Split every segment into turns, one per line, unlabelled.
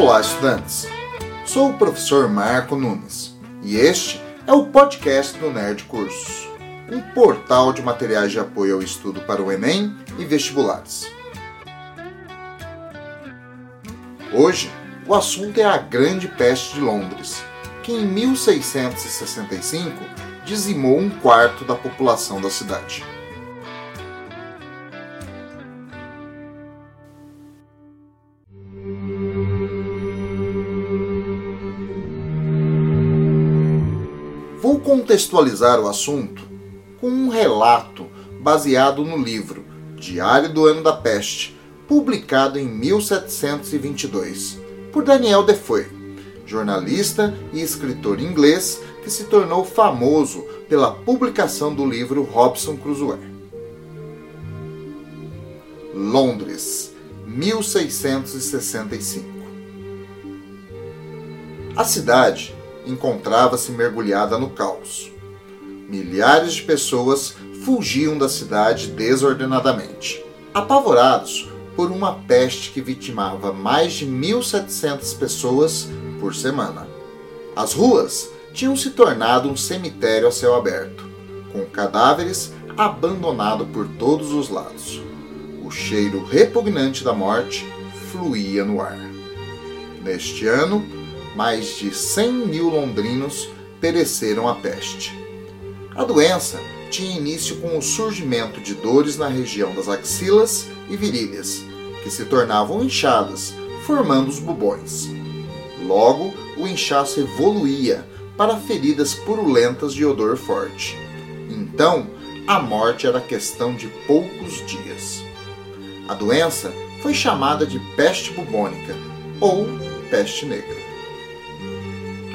Olá, estudantes! Sou o professor Marco Nunes e este é o podcast do Nerd Cursos, um portal de materiais de apoio ao estudo para o Enem e vestibulares. Hoje, o assunto é a Grande Peste de Londres, que em 1665 dizimou um quarto da população da cidade. Contextualizar o assunto com um relato baseado no livro Diário do Ano da Peste, publicado em 1722, por Daniel Defoe, jornalista e escritor inglês que se tornou famoso pela publicação do livro Robson Crusoe. Londres, 1665. A cidade encontrava-se mergulhada no caos. Milhares de pessoas fugiam da cidade desordenadamente, apavorados por uma peste que vitimava mais de 1.700 pessoas por semana. As ruas tinham se tornado um cemitério a céu aberto, com cadáveres abandonados por todos os lados. O cheiro repugnante da morte fluía no ar. Neste ano, mais de 100 mil londrinos pereceram à peste. A doença tinha início com o surgimento de dores na região das axilas e virilhas, que se tornavam inchadas, formando os bubões. Logo, o inchaço evoluía para feridas purulentas de odor forte. Então, a morte era questão de poucos dias. A doença foi chamada de peste bubônica ou peste negra.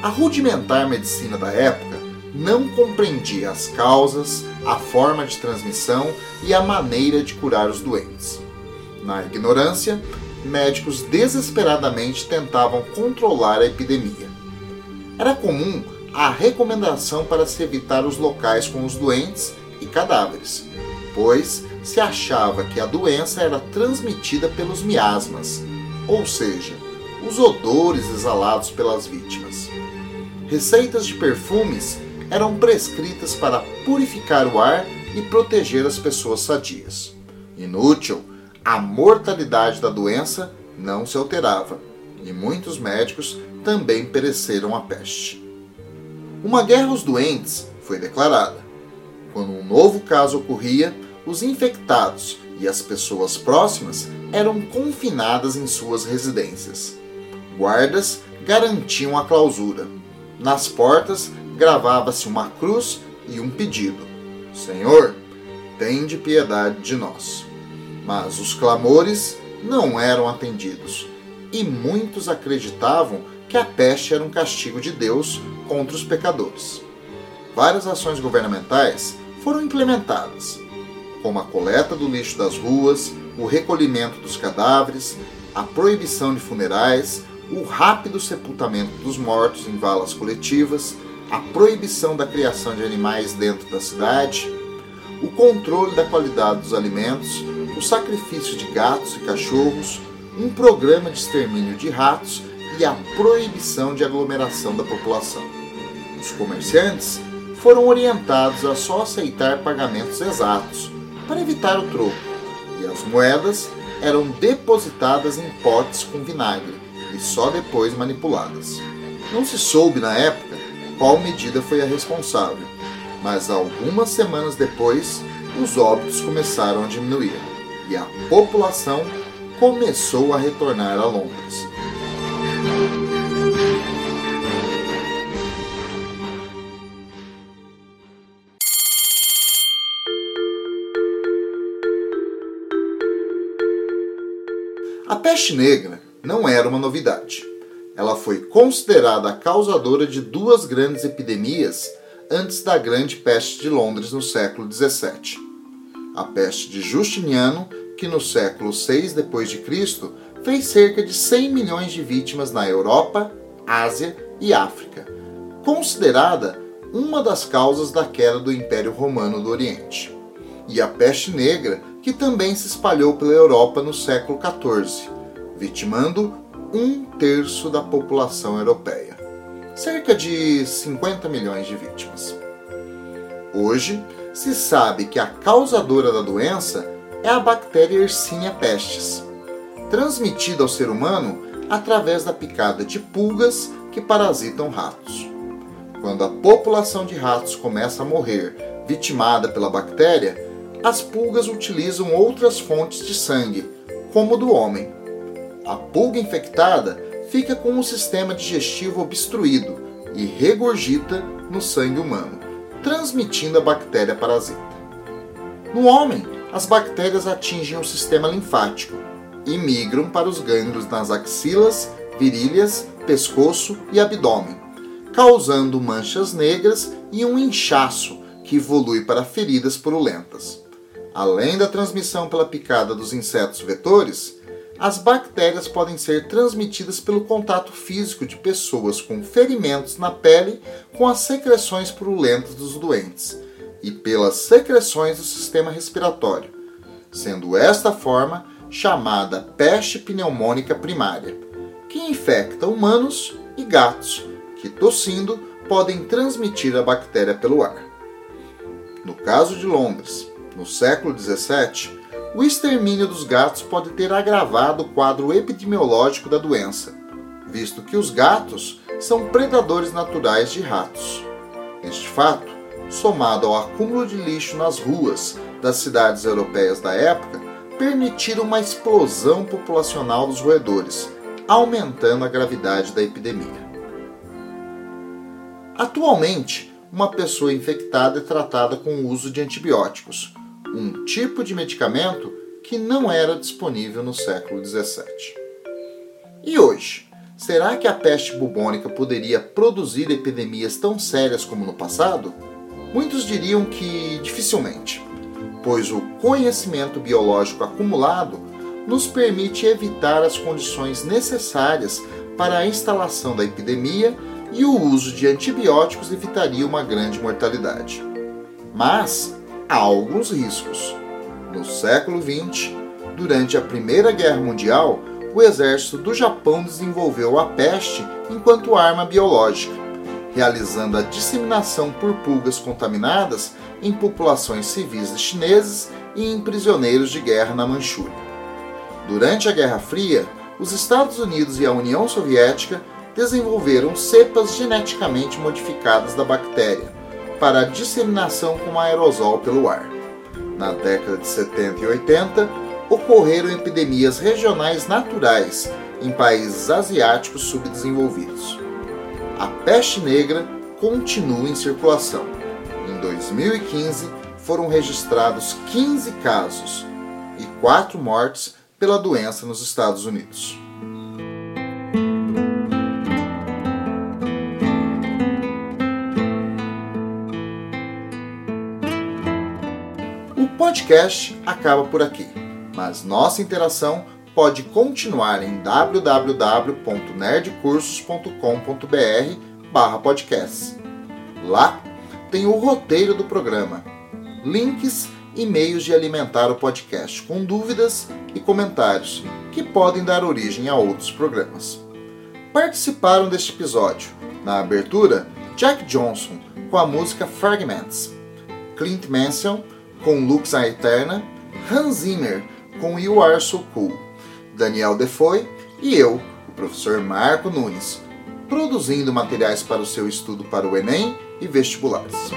A rudimentar medicina da época não compreendia as causas, a forma de transmissão e a maneira de curar os doentes. Na ignorância, médicos desesperadamente tentavam controlar a epidemia. Era comum a recomendação para se evitar os locais com os doentes e cadáveres, pois se achava que a doença era transmitida pelos miasmas, ou seja, os odores exalados pelas vítimas. Receitas de perfumes eram prescritas para purificar o ar e proteger as pessoas sadias. Inútil, a mortalidade da doença não se alterava e muitos médicos também pereceram à peste. Uma guerra aos doentes foi declarada. Quando um novo caso ocorria, os infectados e as pessoas próximas eram confinadas em suas residências. Guardas garantiam a clausura nas portas gravava-se uma cruz e um pedido: Senhor, tende piedade de nós. Mas os clamores não eram atendidos, e muitos acreditavam que a peste era um castigo de Deus contra os pecadores. Várias ações governamentais foram implementadas, como a coleta do lixo das ruas, o recolhimento dos cadáveres, a proibição de funerais, o rápido sepultamento dos mortos em valas coletivas, a proibição da criação de animais dentro da cidade, o controle da qualidade dos alimentos, o sacrifício de gatos e cachorros, um programa de extermínio de ratos e a proibição de aglomeração da população. Os comerciantes foram orientados a só aceitar pagamentos exatos para evitar o troco, e as moedas eram depositadas em potes com vinagre e só depois manipuladas. Não se soube na época qual medida foi a responsável, mas algumas semanas depois os óbitos começaram a diminuir e a população começou a retornar a Londres. A peste negra não era uma novidade. Ela foi considerada a causadora de duas grandes epidemias antes da Grande Peste de Londres no século 17. A peste de Justiniano, que no século 6 depois de Cristo fez cerca de 100 milhões de vítimas na Europa, Ásia e África, considerada uma das causas da queda do Império Romano do Oriente. E a peste negra, que também se espalhou pela Europa no século XIV, vitimando um terço da população europeia, cerca de 50 milhões de vítimas. Hoje, se sabe que a causadora da doença é a bactéria Yersinia pestis, transmitida ao ser humano através da picada de pulgas que parasitam ratos. Quando a população de ratos começa a morrer vitimada pela bactéria, as pulgas utilizam outras fontes de sangue, como o do homem. A pulga infectada fica com o sistema digestivo obstruído e regurgita no sangue humano, transmitindo a bactéria parasita. No homem, as bactérias atingem o sistema linfático e migram para os gânglios nas axilas, virilhas, pescoço e abdômen, causando manchas negras e um inchaço que evolui para feridas purulentas. Além da transmissão pela picada dos insetos vetores, as bactérias podem ser transmitidas pelo contato físico de pessoas com ferimentos na pele com as secreções purulentas dos doentes e pelas secreções do sistema respiratório, sendo esta forma chamada peste pneumônica primária, que infecta humanos e gatos, que tossindo podem transmitir a bactéria pelo ar. No caso de Londres, no século XVII, o extermínio dos gatos pode ter agravado o quadro epidemiológico da doença, visto que os gatos são predadores naturais de ratos. Este fato, somado ao acúmulo de lixo nas ruas das cidades europeias da época, permitiram uma explosão populacional dos roedores, aumentando a gravidade da epidemia. Atualmente, uma pessoa infectada é tratada com o uso de antibióticos, um tipo de medicamento que não era disponível no século XVII. E hoje, será que a peste bubônica poderia produzir epidemias tão sérias como no passado? Muitos diriam que dificilmente, pois o conhecimento biológico acumulado nos permite evitar as condições necessárias para a instalação da epidemia e o uso de antibióticos evitaria uma grande mortalidade. Mas há alguns riscos. No século XX, durante a Primeira Guerra Mundial, o exército do Japão desenvolveu a peste enquanto arma biológica, realizando a disseminação por pulgas contaminadas em populações civis chineses e em prisioneiros de guerra na Manchúria. Durante a Guerra Fria, os Estados Unidos e a União Soviética desenvolveram cepas geneticamente modificadas da bactéria para a disseminação com aerosol pelo ar. Na década de 70 e 80, ocorreram epidemias regionais naturais em países asiáticos subdesenvolvidos. A peste negra continua em circulação. Em 2015, foram registrados 15 casos e 4 mortes pela doença nos Estados Unidos. Podcast acaba por aqui, mas nossa interação pode continuar em www.nerdcursos.com.br podcast. Lá tem o roteiro do programa, links e meios de alimentar o podcast com dúvidas e comentários que podem dar origem a outros programas. Participaram deste episódio, na abertura, Jack Johnson com a música Fragments, Clint Mansell com Lux a Eterna, Hans Zimmer com You Are So Cool, Daniel Defoe e eu, o professor Marco Nunes, produzindo materiais para o seu estudo para o Enem e vestibulares.